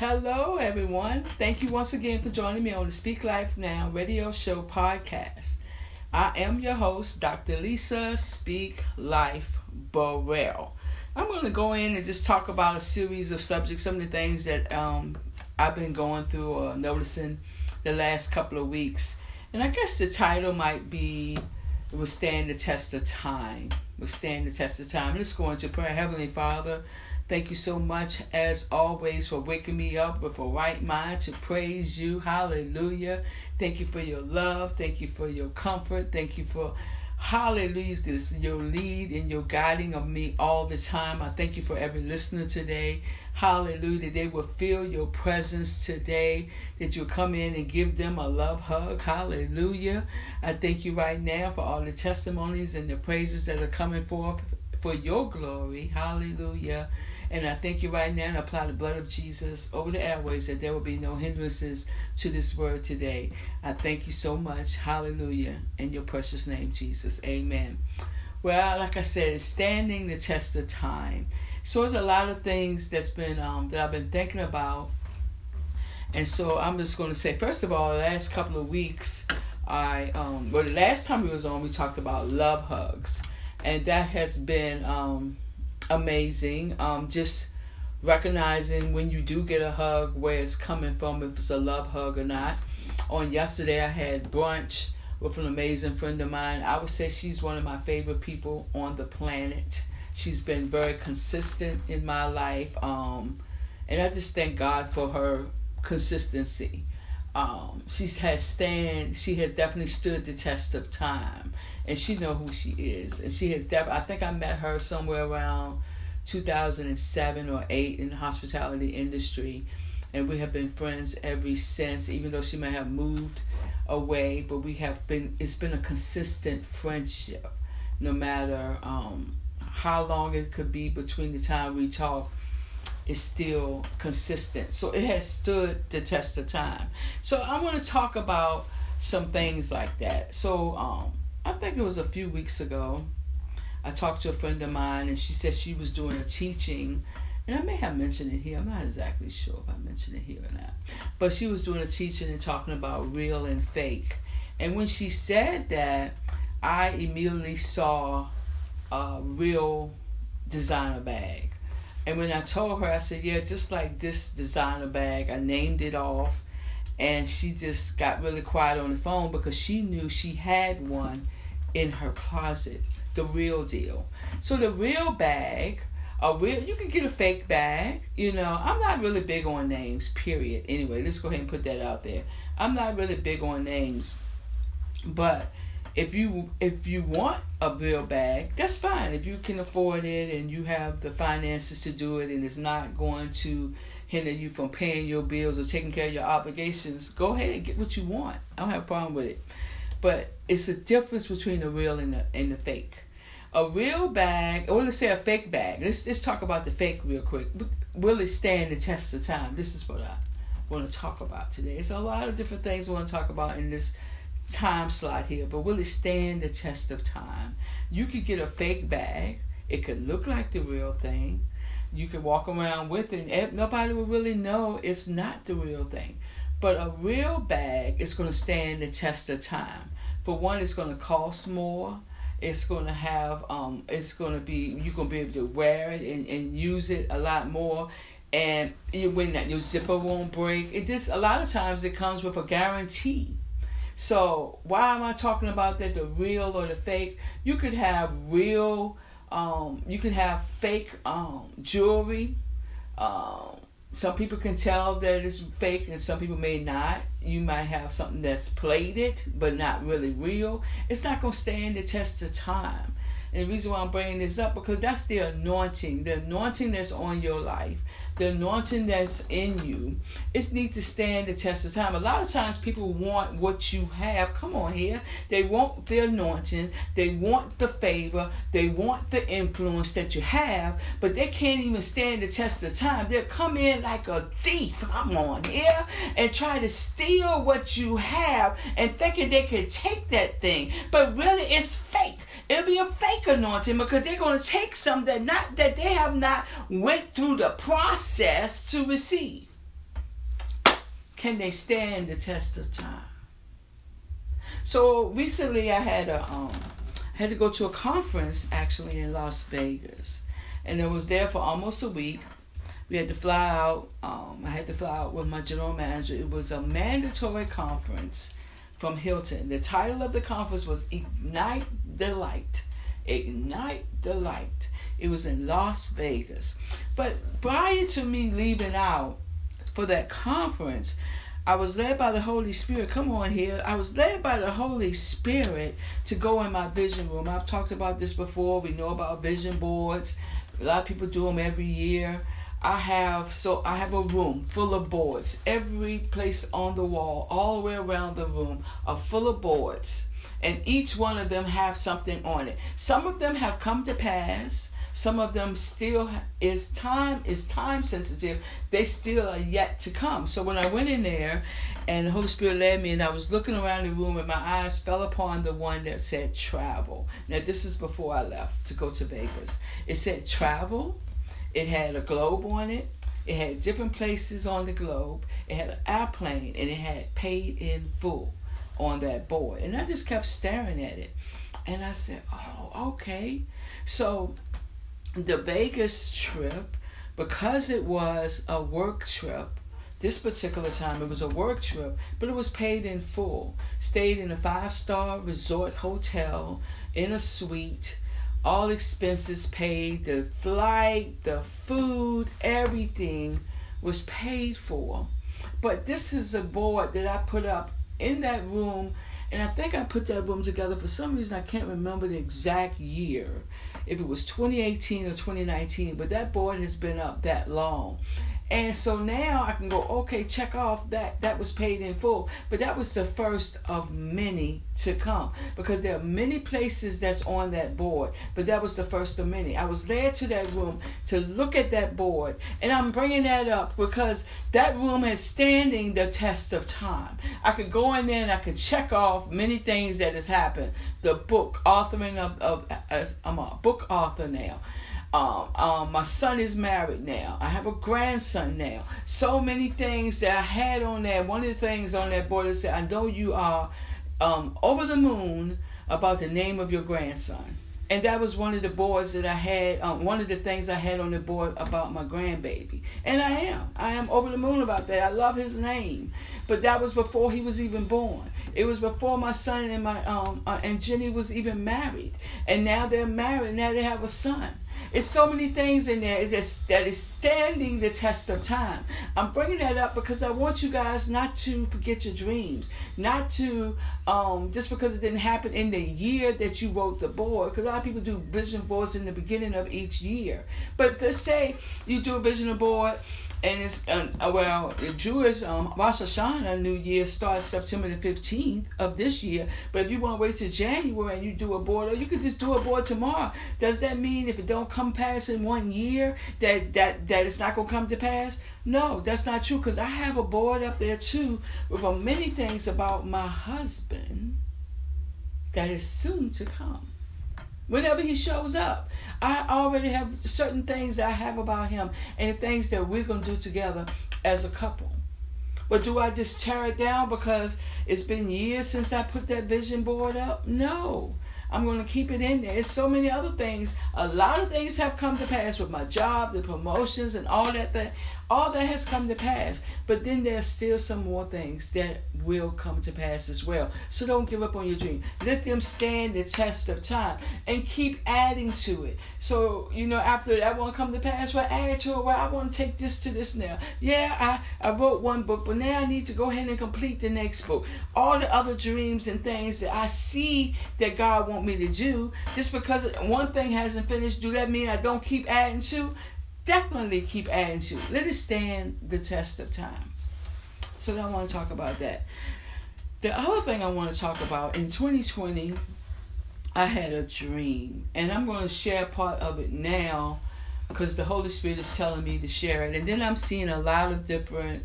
Hello, everyone. Thank you once again for joining me on the Speak Life Now radio show podcast. I am your host, Dr. Lisa Speak Life Burrell. I'm going to go in and just talk about a series of subjects, some of the things that um, I've been going through or noticing the last couple of weeks. And I guess the title might be Withstand the Test of Time. Withstand the Test of Time. Let's go into prayer. Heavenly Father, Thank you so much, as always, for waking me up with a right mind to praise you. Hallelujah. Thank you for your love. Thank you for your comfort. Thank you for, hallelujah, this your lead and your guiding of me all the time. I thank you for every listener today. Hallelujah. They will feel your presence today. That you'll come in and give them a love hug. Hallelujah. I thank you right now for all the testimonies and the praises that are coming forth for your glory. Hallelujah. And I thank you right now and apply the blood of Jesus over the airways that there will be no hindrances to this word today. I thank you so much. Hallelujah. In your precious name, Jesus. Amen. Well, like I said, it's standing the test of time. So there's a lot of things that's been um, that I've been thinking about. And so I'm just going to say, first of all, the last couple of weeks, I um, well, the last time we was on, we talked about love hugs, and that has been um, amazing. Um, just recognizing when you do get a hug, where it's coming from, if it's a love hug or not. On yesterday, I had brunch with an amazing friend of mine. I would say she's one of my favorite people on the planet. She's been very consistent in my life, um, and I just thank God for her consistency. Um, she has stand. She has definitely stood the test of time and she know who she is. And she has definitely. I think I met her somewhere around 2007 or eight in the hospitality industry, and we have been friends ever since. Even though she may have moved away, but we have been. It's been a consistent friendship, no matter um, how long it could be between the time we talk is still consistent. So it has stood the test of time. So I want to talk about some things like that. So um, I think it was a few weeks ago. I talked to a friend of mine, and she said she was doing a teaching, and I may have mentioned it here. I'm not exactly sure if I mentioned it here or not, but she was doing a teaching and talking about real and fake. And when she said that, I immediately saw a real designer bag. And when I told her, I said, Yeah, just like this designer bag, I named it off and she just got really quiet on the phone because she knew she had one in her closet, the real deal. So the real bag, a real you can get a fake bag. You know, I'm not really big on names. Period. Anyway, let's go ahead and put that out there. I'm not really big on names, but if you if you want a real bag, that's fine. If you can afford it and you have the finances to do it, and it's not going to hinder you from paying your bills or taking care of your obligations, go ahead and get what you want. I don't have a problem with it. But it's a difference between the real and the and the fake. A real bag, or let's say a fake bag. Let's let's talk about the fake real quick. Will it stand the test of time? This is what I want to talk about today. It's a lot of different things I want to talk about in this time slot here, but will it stand the test of time? You could get a fake bag. It could look like the real thing, you could walk around with it and nobody will really know it's not the real thing. But a real bag is going to stand the test of time. For one, it's going to cost more. It's going to have, um, it's going to be, you're going to be able to wear it and, and use it a lot more. And when that your zipper won't break, it just a lot of times it comes with a guarantee. So why am I talking about that? The real or the fake? You could have real um, you can have fake um, jewelry. Um, some people can tell that it's fake, and some people may not. You might have something that's plated but not really real. It's not gonna stand the test of time. And the reason why I'm bringing this up because that's the anointing, the anointing that's on your life the anointing that's in you, it needs to stand the test of time. A lot of times people want what you have. Come on here. They want the anointing, they want the favor, they want the influence that you have, but they can't even stand the test of time. They'll come in like a thief, come on here, and try to steal what you have and thinking they can take that thing. But really it's fake. It'll be a fake anointing because they're going to take some that not that they have not went through the process to receive. Can they stand the test of time? So recently, I had a um, had to go to a conference actually in Las Vegas, and I was there for almost a week. We had to fly out. Um, I had to fly out with my general manager. It was a mandatory conference from Hilton. The title of the conference was Ignite the Light. Ignite the Light. It was in Las Vegas. But prior to me leaving out for that conference, I was led by the Holy Spirit. Come on here. I was led by the Holy Spirit to go in my vision room. I've talked about this before. We know about vision boards. A lot of people do them every year. I have so I have a room full of boards. Every place on the wall, all the way around the room, are full of boards, and each one of them have something on it. Some of them have come to pass. Some of them still is time is time sensitive. They still are yet to come. So when I went in there, and the Holy Spirit led me, and I was looking around the room, and my eyes fell upon the one that said travel. Now this is before I left to go to Vegas. It said travel it had a globe on it. It had different places on the globe. It had an airplane and it had paid in full on that board. And I just kept staring at it. And I said, oh, okay. So the Vegas trip, because it was a work trip, this particular time it was a work trip, but it was paid in full. Stayed in a five star resort hotel in a suite all expenses paid, the flight, the food, everything was paid for. But this is a board that I put up in that room, and I think I put that room together for some reason. I can't remember the exact year, if it was 2018 or 2019, but that board has been up that long. And so now I can go, okay, check off that that was paid in full. But that was the first of many to come because there are many places that's on that board. But that was the first of many. I was led to that room to look at that board. And I'm bringing that up because that room is standing the test of time. I could go in there and I could check off many things that has happened. The book, authoring of, of I'm a book author now. Um, um, my son is married now. I have a grandson now. So many things that I had on there. One of the things on that board said, I know you are um, over the moon about the name of your grandson. And that was one of the boards that I had, um, one of the things I had on the board about my grandbaby. And I am. I am over the moon about that. I love his name. But that was before he was even born. It was before my son and my um uh, and Jenny was even married. And now they're married. Now they have a son. It's so many things in there that is, that is standing the test of time. I'm bringing that up because I want you guys not to forget your dreams, not to um, just because it didn't happen in the year that you wrote the board. Because a lot of people do vision boards in the beginning of each year. But let's say you do a vision board and it's uh, well, the Jewish um, Rosh Hashanah New Year starts September the fifteenth of this year. But if you want to wait till January and you do a board, or you could just do a board tomorrow. Does that mean if it don't come pass in one year that that that it's not gonna come to pass? No, that's not true. Cause I have a board up there too with many things about my husband that is soon to come whenever he shows up. I already have certain things that I have about him and things that we're going to do together as a couple. But do I just tear it down because it's been years since I put that vision board up? No. I'm going to keep it in there. There's so many other things. A lot of things have come to pass with my job, the promotions, and all that thing. All that has come to pass. But then there's still some more things that will come to pass as well. So don't give up on your dream. Let them stand the test of time and keep adding to it. So, you know, after that won't come to pass, well, add to it. Well, I want to take this to this now. Yeah, I, I wrote one book, but now I need to go ahead and complete the next book. All the other dreams and things that I see that God want me to do, just because one thing hasn't finished, do that mean I don't keep adding to? Definitely keep adding to. Let it stand the test of time. So I want to talk about that. The other thing I want to talk about in 2020, I had a dream, and I'm going to share part of it now because the Holy Spirit is telling me to share it. And then I'm seeing a lot of different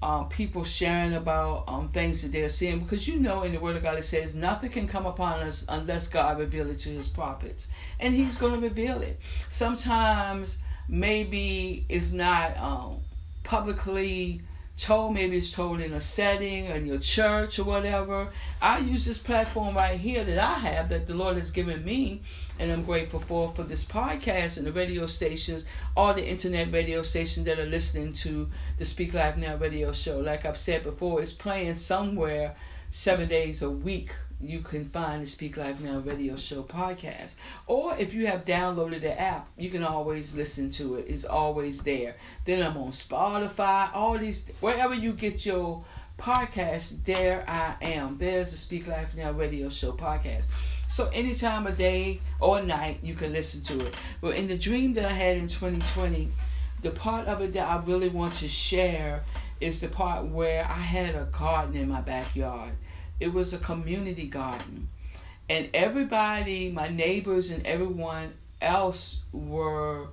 um, people sharing about um, things that they're seeing because you know in the Word of God it says nothing can come upon us unless God reveal it to His prophets, and He's going to reveal it. Sometimes maybe it's not um, publicly told, maybe it's told in a setting in your church or whatever. I use this platform right here that I have that the Lord has given me, and I'm grateful for for this podcast and the radio stations, all the internet radio stations that are listening to the Speak Life Now radio show. Like I've said before, it's playing somewhere seven days a week you can find the Speak Life Now radio show podcast. Or if you have downloaded the app, you can always listen to it. It's always there. Then I'm on Spotify, all these, wherever you get your podcast, there I am. There's the Speak Life Now radio show podcast. So any time of day or night, you can listen to it. But in the dream that I had in 2020, the part of it that I really want to share is the part where I had a garden in my backyard it was a community garden. And everybody, my neighbors and everyone else were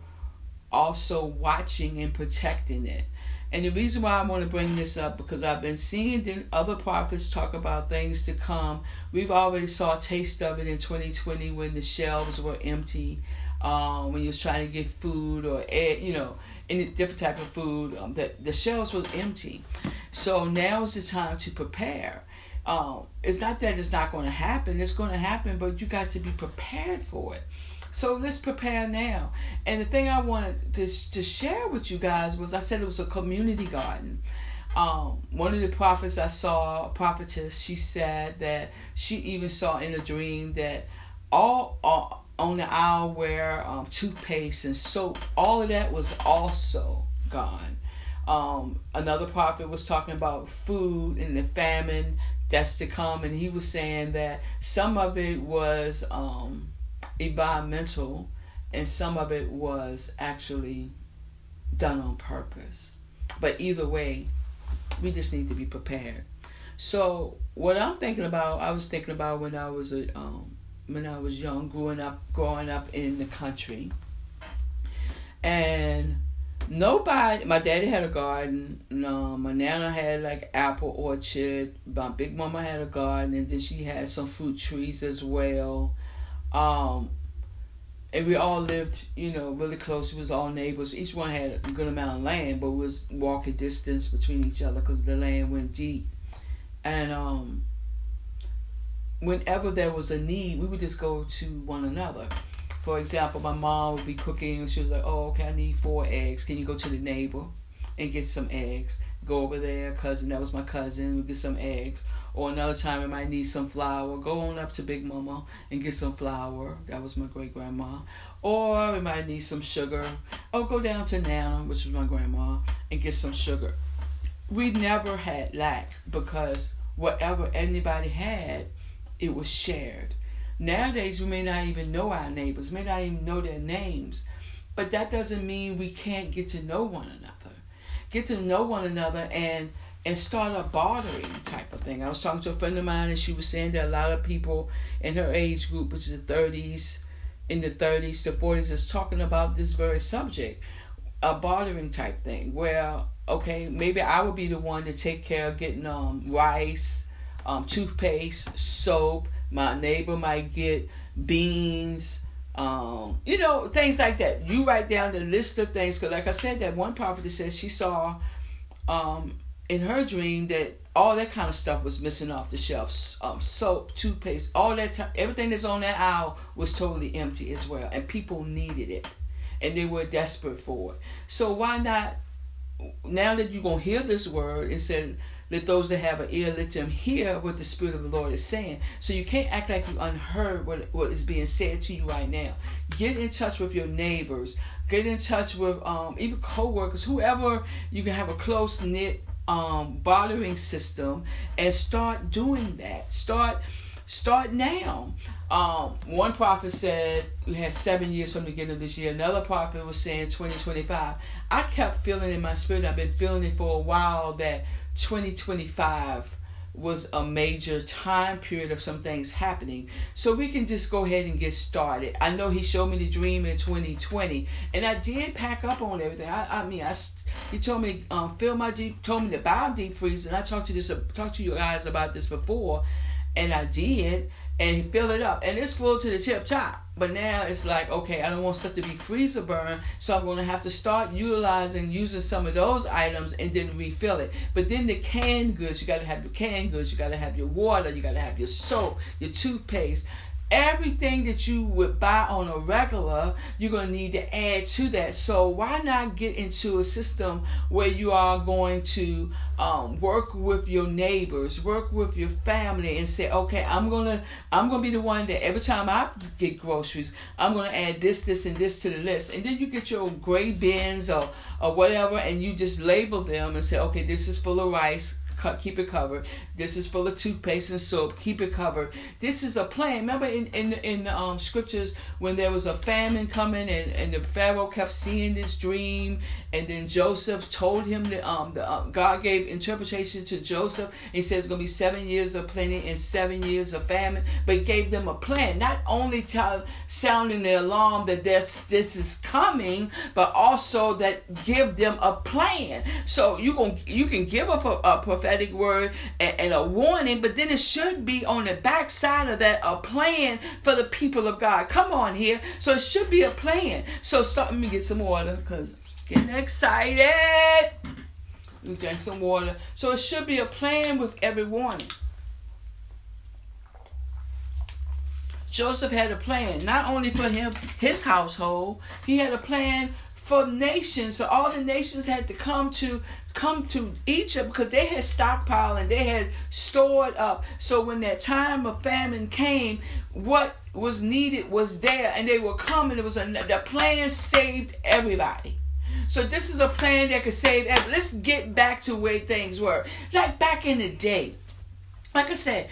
also watching and protecting it. And the reason why I want to bring this up because I've been seeing the other prophets talk about things to come. We've already saw a taste of it in 2020 when the shelves were empty, um, when you was trying to get food or you know any different type of food. Um, that the shelves were empty. So now is the time to prepare. Um, it's not that it's not going to happen. It's going to happen, but you got to be prepared for it. So let's prepare now. And the thing I wanted to to share with you guys was I said it was a community garden. Um, one of the prophets I saw, a prophetess, she said that she even saw in a dream that all, all on the aisle where um, toothpaste and soap, all of that was also gone. Um, another prophet was talking about food and the famine that's to come, and he was saying that some of it was um, environmental, and some of it was actually done on purpose. But either way, we just need to be prepared. So what I'm thinking about, I was thinking about when I was a um, when I was young, growing up, growing up in the country, and nobody my daddy had a garden no my nana had like apple orchard my big mama had a garden and then she had some fruit trees as well. Um and we all lived you know really close. It was all neighbors. Each one had a good amount of land but was walking distance between each other because the land went deep. And um whenever there was a need we would just go to one another for example, my mom would be cooking and she was like, "Oh, okay, I need four eggs. Can you go to the neighbor and get some eggs? Go over there, cousin. That was my cousin. we'll get some eggs." Or another time, I might need some flour. Go on up to Big Mama and get some flour. That was my great grandma. Or we might need some sugar. Or go down to Nana, which was my grandma, and get some sugar. We never had lack because whatever anybody had, it was shared. Nowadays, we may not even know our neighbors, may not even know their names, but that doesn't mean we can't get to know one another. Get to know one another and and start a bartering type of thing. I was talking to a friend of mine and she was saying that a lot of people in her age group, which is the 30s, in the 30s to 40s, is talking about this very subject, a bartering type thing, where okay, maybe I would be the one to take care of getting um rice, um, toothpaste, soap, my neighbor might get beans, um, you know, things like that. You write down the list of things. Because, like I said, that one prophet says she saw um, in her dream that all that kind of stuff was missing off the shelves um, soap, toothpaste, all that, t- everything that's on that aisle was totally empty as well. And people needed it. And they were desperate for it. So, why not? Now that you're going to hear this word, it said, let those that have an ear let them hear what the Spirit of the Lord is saying. So you can't act like you unheard what, what is being said to you right now. Get in touch with your neighbors. Get in touch with um, even co-workers, whoever you can have a close knit um, bartering system, and start doing that. Start start now. Um, one prophet said we had seven years from the beginning of this year. Another prophet was saying 2025. I kept feeling in my spirit, I've been feeling it for a while that 2025 was a major time period of some things happening. So we can just go ahead and get started. I know he showed me the dream in 2020, and I did pack up on everything. I, I mean, I he told me um, fill my deep, told me to buy deep freeze, and I talked to this talked to you guys about this before. and I did, and fill it up, and it's full to the tip top. But now it's like, okay, I don't want stuff to be freezer burn, so I'm going to have to start utilizing using some of those items and then refill it. But then the canned goods, you got to have your canned goods, you got to have your water, you got to have your soap, your toothpaste, everything that you would buy on a regular, you're going to need to add to that. So why not get into a system where you are going to um, work with your neighbors, work with your family, and say, okay, I'm gonna I'm gonna be the one that every time I get groceries, I'm gonna add this, this, and this to the list, and then you get your gray bins or or whatever, and you just label them and say, okay, this is full of rice keep it covered. This is full of toothpaste and soap, keep it covered. This is a plan. Remember in in in the, um, scriptures when there was a famine coming and and the Pharaoh kept seeing this dream, and then Joseph told him that um the um, God gave interpretation to Joseph. He says it's gonna be seven years of plenty and seven years of famine, but gave them a plan. Not only tell, sounding the alarm that this this is coming, but also that give them a plan. So you can you can give a, a prophetic prophetic word and, and, a warning, but then it should be on the backside of that a plan for the people of God. Come on here. So it should be a plan. So start let me get some water because getting excited. Me drink some water. So it should be a plan with every warning. Joseph had a plan, not only for him, his household, he had a plan for nations. So all the nations had to come to come to Egypt because they had stockpiled and they had stored up. So when that time of famine came, what was needed was there, and they were coming. It was a the plan saved everybody. So this is a plan that could save everybody. Let's get back to where things were, like back in the day. Like I said,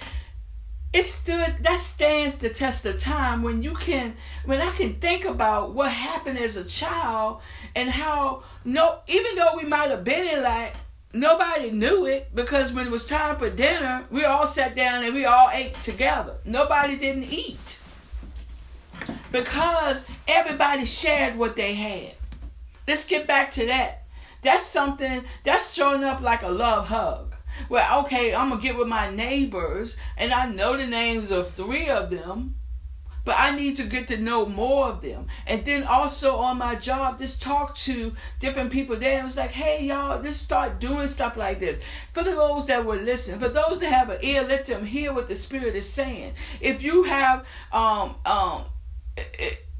it stood that stands the test of time when you can when I can think about what happened as a child and how no even though we might have been in like nobody knew it because when it was time for dinner we all sat down and we all ate together. Nobody didn't eat because everybody shared what they had. Let's get back to that. That's something that's showing up like a love hug well, okay, I'm gonna get with my neighbors, and I know the names of three of them, but I need to get to know more of them. And then also on my job, just talk to different people there. And was like, hey, y'all, just start doing stuff like this. For those that will listen, for those that have an ear, let them hear what the Spirit is saying. If you have, um, um,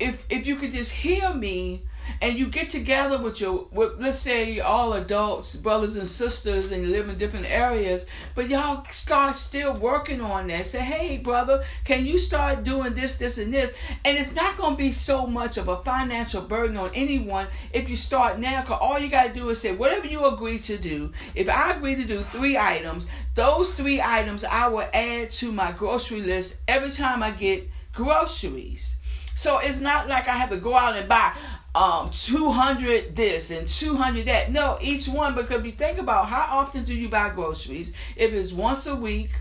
if if you could just hear me and you get together with your with, let's say all adults brothers and sisters and you live in different areas but y'all start still working on that. Say hey brother can you start doing this this and this? And it's not going to be so much of a financial burden on anyone if you start now because all you got to do is say whatever you agree to do if i agree to do three items those three items i will add to my grocery list every time i get groceries so it's not like I have to go out and buy um 200 this and 200 that. No each one because you think about how often do you buy groceries? If it's once a week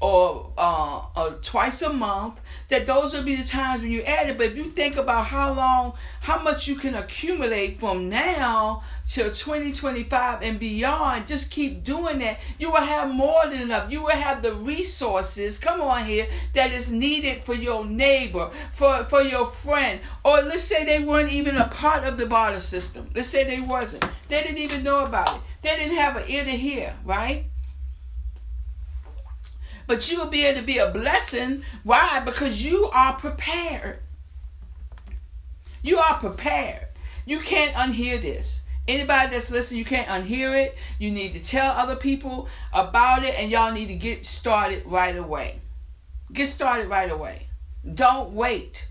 or uh, uh, twice a month, that those will be the times when you add it. But if you think about how long, how much you can accumulate from now till 2025 and beyond, just keep doing that. You will have more than enough. You will have the resources, come on here, that is needed for your neighbor, for, for your friend. Or let's say they weren't even a part of the barter system. Let's say they wasn't. They didn't even know about it. They didn't have an ear to hear, right? But you will be able to be a blessing. Why? Because you are prepared. You are prepared. You can't unhear this. Anybody that's listening, you can't unhear it. You need to tell other people about it, and y'all need to get started right away. Get started right away. Don't wait.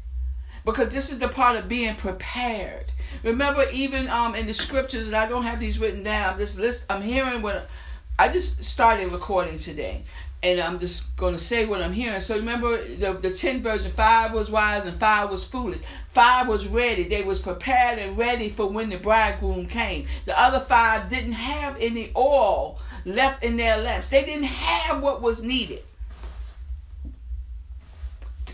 Because this is the part of being prepared. Remember, even um, in the scriptures, and I don't have these written down. This list, I'm hearing what I just started recording today and I'm just going to say what I'm hearing. So remember the the ten virgins, five was wise and five was foolish. Five was ready; they was prepared and ready for when the bridegroom came. The other five didn't have any oil left in their lamps. They didn't have what was needed.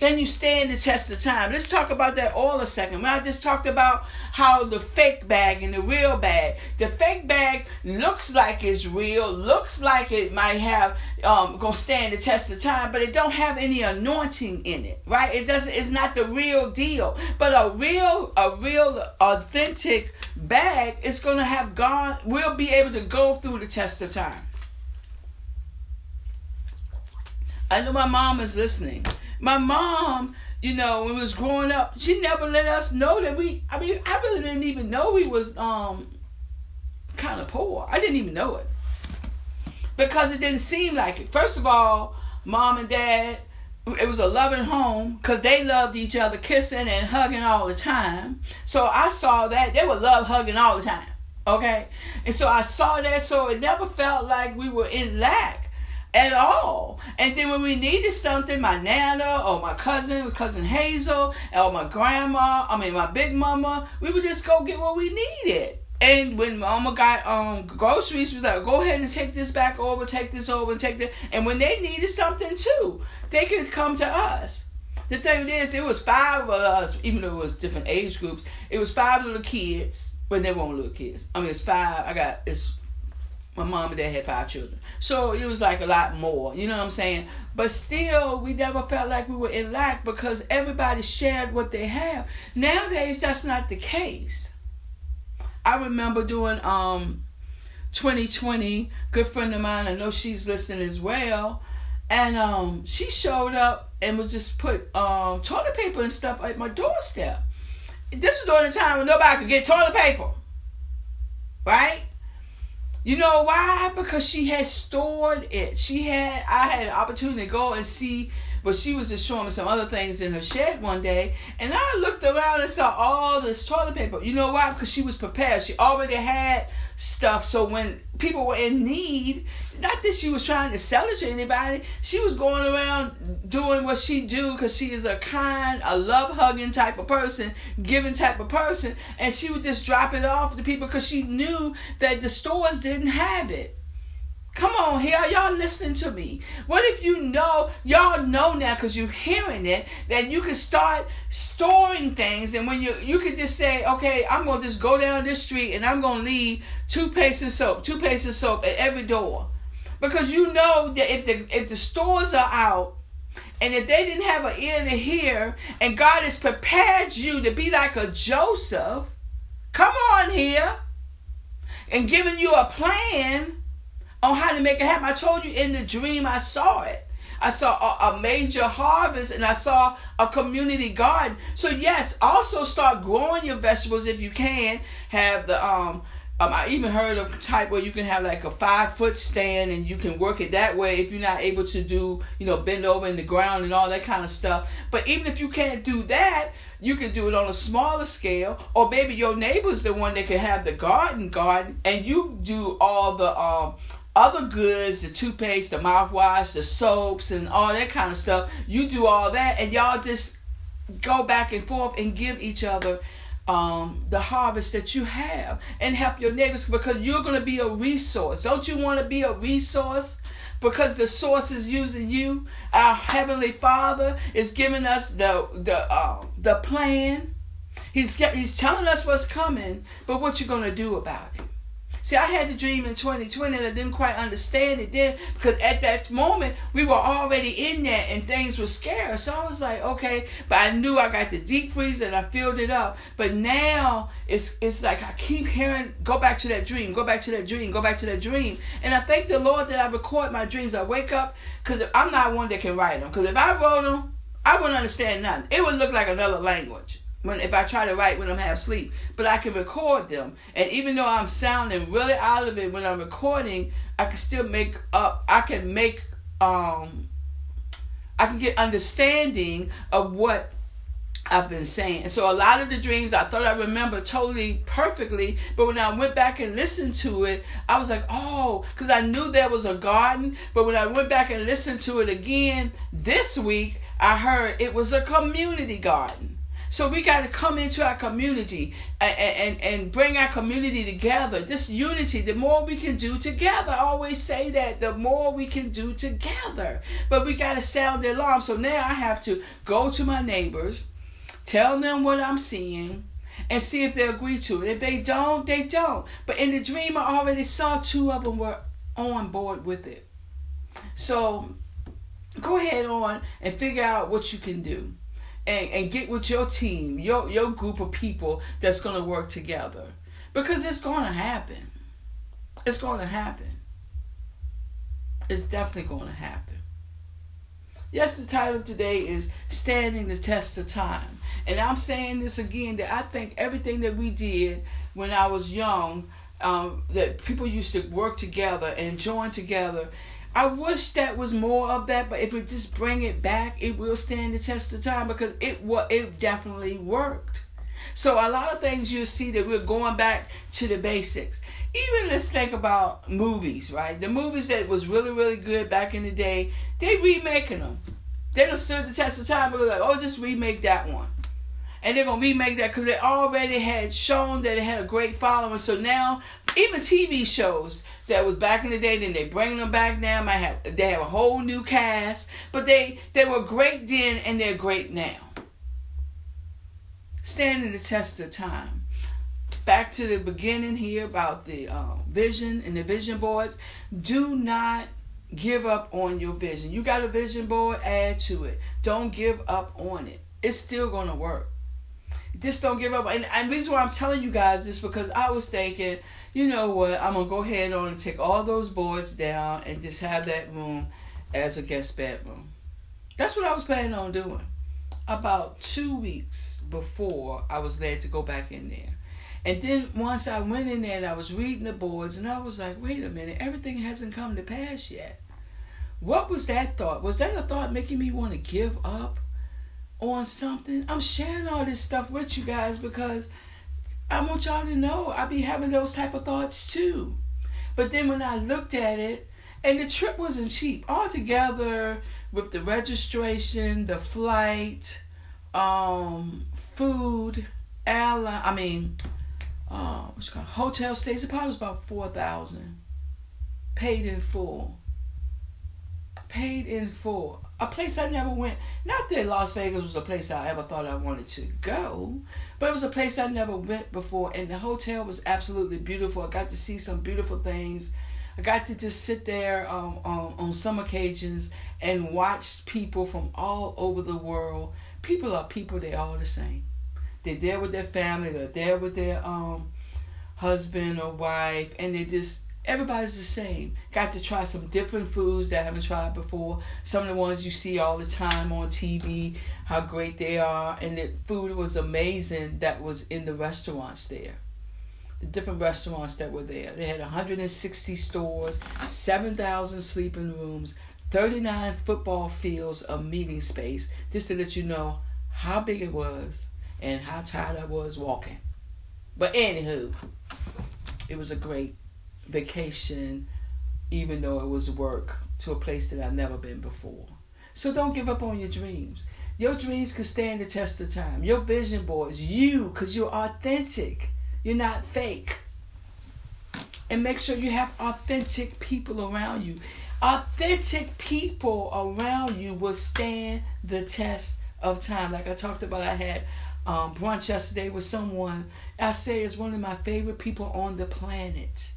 Can you stand the test of time? Let's talk about that all a second. I just talked about how the fake bag and the real bag. The fake bag looks like it's real, looks like it might have um gonna stand the test of time, but it don't have any anointing in it, right? It doesn't. It's not the real deal. But a real, a real, authentic bag is gonna have gone. We'll be able to go through the test of time. I know my mom is listening. My mom, you know, when we was growing up, she never let us know that we. I mean, I really didn't even know we was um kind of poor. I didn't even know it because it didn't seem like it. First of all, mom and dad, it was a loving home because they loved each other, kissing and hugging all the time. So I saw that they would love hugging all the time. Okay, and so I saw that, so it never felt like we were in lack at all. And then when we needed something, my nana or my cousin, cousin Hazel, or my grandma, I mean my big mama, we would just go get what we needed. And when mama got um groceries, we was like, go ahead and take this back over, take this over, and take that. And when they needed something too, they could come to us. The thing is, it was five of us, even though it was different age groups. It was five little kids when they weren't little kids. I mean, it's five. I got it's my mom and dad had five children. So it was like a lot more, you know what I'm saying? But still, we never felt like we were in lack because everybody shared what they have. Nowadays, that's not the case. I remember doing um 2020, good friend of mine, I know she's listening as well. And um she showed up and was just put um toilet paper and stuff at my doorstep. This was during the time when nobody could get toilet paper. Right? You know why? Because she had stored it. She had I had an opportunity to go and see, but she was just showing me some other things in her shed one day, and I looked around and saw all this toilet paper. You know why? Because she was prepared. She already had stuff. So when people were in need, not that she was trying to sell it to anybody, she was going around doing what she do because she is a kind, a love hugging type of person, giving type of person, and she would just drop it off to people because she knew that the stores didn't have it. Come on here, y'all listening to me. What if you know, y'all know now because you're hearing it, that you can start storing things and when you you can just say, okay, I'm gonna just go down this street and I'm gonna leave toothpaste and soap, toothpaste and soap at every door. Because you know that if the if the stores are out and if they didn't have an ear to hear and God has prepared you to be like a Joseph, come on here, and giving you a plan on how to make it happen. I told you in the dream I saw it. I saw a, a, major harvest and I saw a community garden. So yes, also start growing your vegetables if you can. Have the um um, I even heard of type where you can have like a five foot stand and you can work it that way if you're not able to do, you know, bend over in the ground and all that kind of stuff. But even if you can't do that, you can do it on a smaller scale, or maybe your neighbor's the one that can have the garden garden and you do all the um other goods, the toothpaste, the mouthwash, the soaps, and all that kind of stuff. You do all that, and y'all just go back and forth and give each other um, the harvest that you have and help your neighbors because you're going to be a resource. Don't you want to be a resource? Because the source is using you. Our heavenly Father is giving us the the uh, the plan. He's he's telling us what's coming, but what you gonna do about it? See, I had the dream in 2020 and I didn't quite understand it then because at that moment we were already in that and things were scarce. So I was like, okay, but I knew I got the deep freeze and I filled it up. But now it's it's like I keep hearing, go back to that dream, go back to that dream, go back to that dream. And I thank the Lord that I record my dreams. I wake up because I'm not one that can write them. Because if I wrote them, I wouldn't understand nothing. It would look like another language when if I try to write when I'm half asleep, but I can record them. And even though I'm sounding really out of it when I'm recording, I can still make up. I can make um. I can get understanding of what I've been saying. So a lot of the dreams I thought I remember totally perfectly, but when I went back and listened to it, I was like, oh, because I knew there was a garden. But when I went back and listened to it again this week, I heard it was a community garden. So we got to come into our community and, and, and bring our community together. This unity, the more we can do together. I always say that the more we can do together. But we got to sound the alarm. So now I have to go to my neighbors, tell them what I'm seeing, and see if they agree to it. If they don't, they don't. But in the dream, I already saw two of them were on board with it. So go ahead on and figure out what you can do and, and get with your team, your your group of people that's gonna work together. Because it's gonna happen. It's gonna happen. It's definitely gonna happen. Yes, the title today is Standing the Test of Time. And I'm saying this again that I think everything that we did when I was young, um, that people used to work together and join together I wish that was more of that, but if we just bring it back, it will stand the test of time because it what it definitely worked. So a lot of things you'll see that we're going back to the basics. Even let's think about movies, right? The movies that was really really good back in the day, they remaking them. They don't stood the test of time. But like, oh, just remake that one and they're gonna remake that because they already had shown that it had a great following. So now, even TV shows that was back in the day, then they bring them back now. Might have they have a whole new cast, but they they were great then and they're great now. Standing the test of time. Back to the beginning here about the um, vision and the vision boards. Do not give up on your vision. You got a vision board, add to it. Don't give up on it. It's still gonna work just don't give up. And, and the reason why I'm telling you guys this because I was thinking, you know what, I'm gonna go ahead on and take all those boards down and just have that room as a guest bedroom. That's what I was planning on doing. About two weeks before I was led to go back in there. And then once I went in there and I was reading the boards and I was like, wait a minute, everything hasn't come to pass yet. What was that thought? Was that a thought making me want to give up? On something, I'm sharing all this stuff with you guys because I want y'all to know I be having those type of thoughts too. But then when I looked at it, and the trip wasn't cheap altogether with the registration, the flight, um, food, airline. I mean, uh, what's called hotel stays. It probably was about four thousand, paid in full. Paid in full a place I never went. Not that Las Vegas was a place I ever thought I wanted to go, but it was a place I never went before. And the hotel was absolutely beautiful. I got to see some beautiful things. I got to just sit there um, um, on some occasions and watch people from all over the world. People are people, they're all the same. They're there with their family, they're there with their um, husband or wife, and they just everybody's the same. Got to try some different foods that I haven't tried before. Some of the ones you see all the time on TV, how great they are. And the food was amazing that was in the restaurants there. The different restaurants that were there. They had 160 stores, 7,000 sleeping rooms, 39 football fields of meeting space, just to let you know how big it was and how tired I was walking. But anywho, it was a great vacation, even though it was work, to a place that I've never been before. So don't give up on your dreams. Your dreams can stand the test of time. Your vision boards, you, because you're authentic. You're not fake. And make sure you have authentic people around you. Authentic people around you will stand the test of time. Like I talked about, I had um, brunch yesterday with someone I say is one of my favorite people on the planet.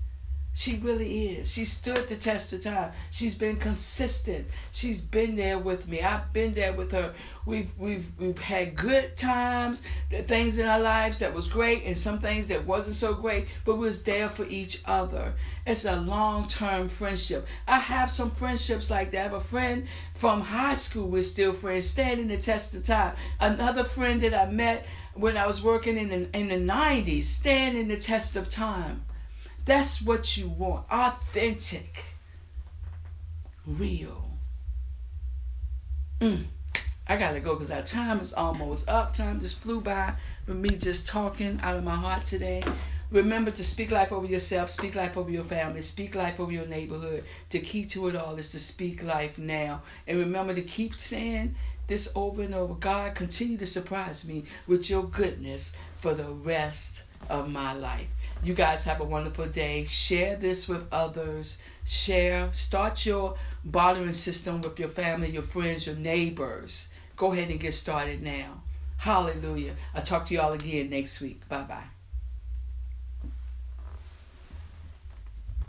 She really is. She stood the test of time. She's been consistent. She's been there with me. I've been there with her. We've we've we've had good times, things in our lives that was great, and some things that wasn't so great, but we was there for each other. It's a long term friendship. I have some friendships like that. I have a friend from high school. We're still friends, standing the test of time. Another friend that I met when I was working in the, in the 90s, standing the test of time. That's what you want. Authentic. Real. Mm. I gotta go because our time is almost up. Time just flew by with me just talking out of my heart today. Remember to speak life over yourself, speak life over your family, speak life over your neighborhood. The key to it all is to speak life now. And remember to keep saying this over and over. God, continue to surprise me with your goodness for the rest of my life. You guys have a wonderful day. Share this with others. Share. Start your bartering system with your family, your friends, your neighbors. Go ahead and get started now. Hallelujah. I'll talk to you all again next week. Bye bye.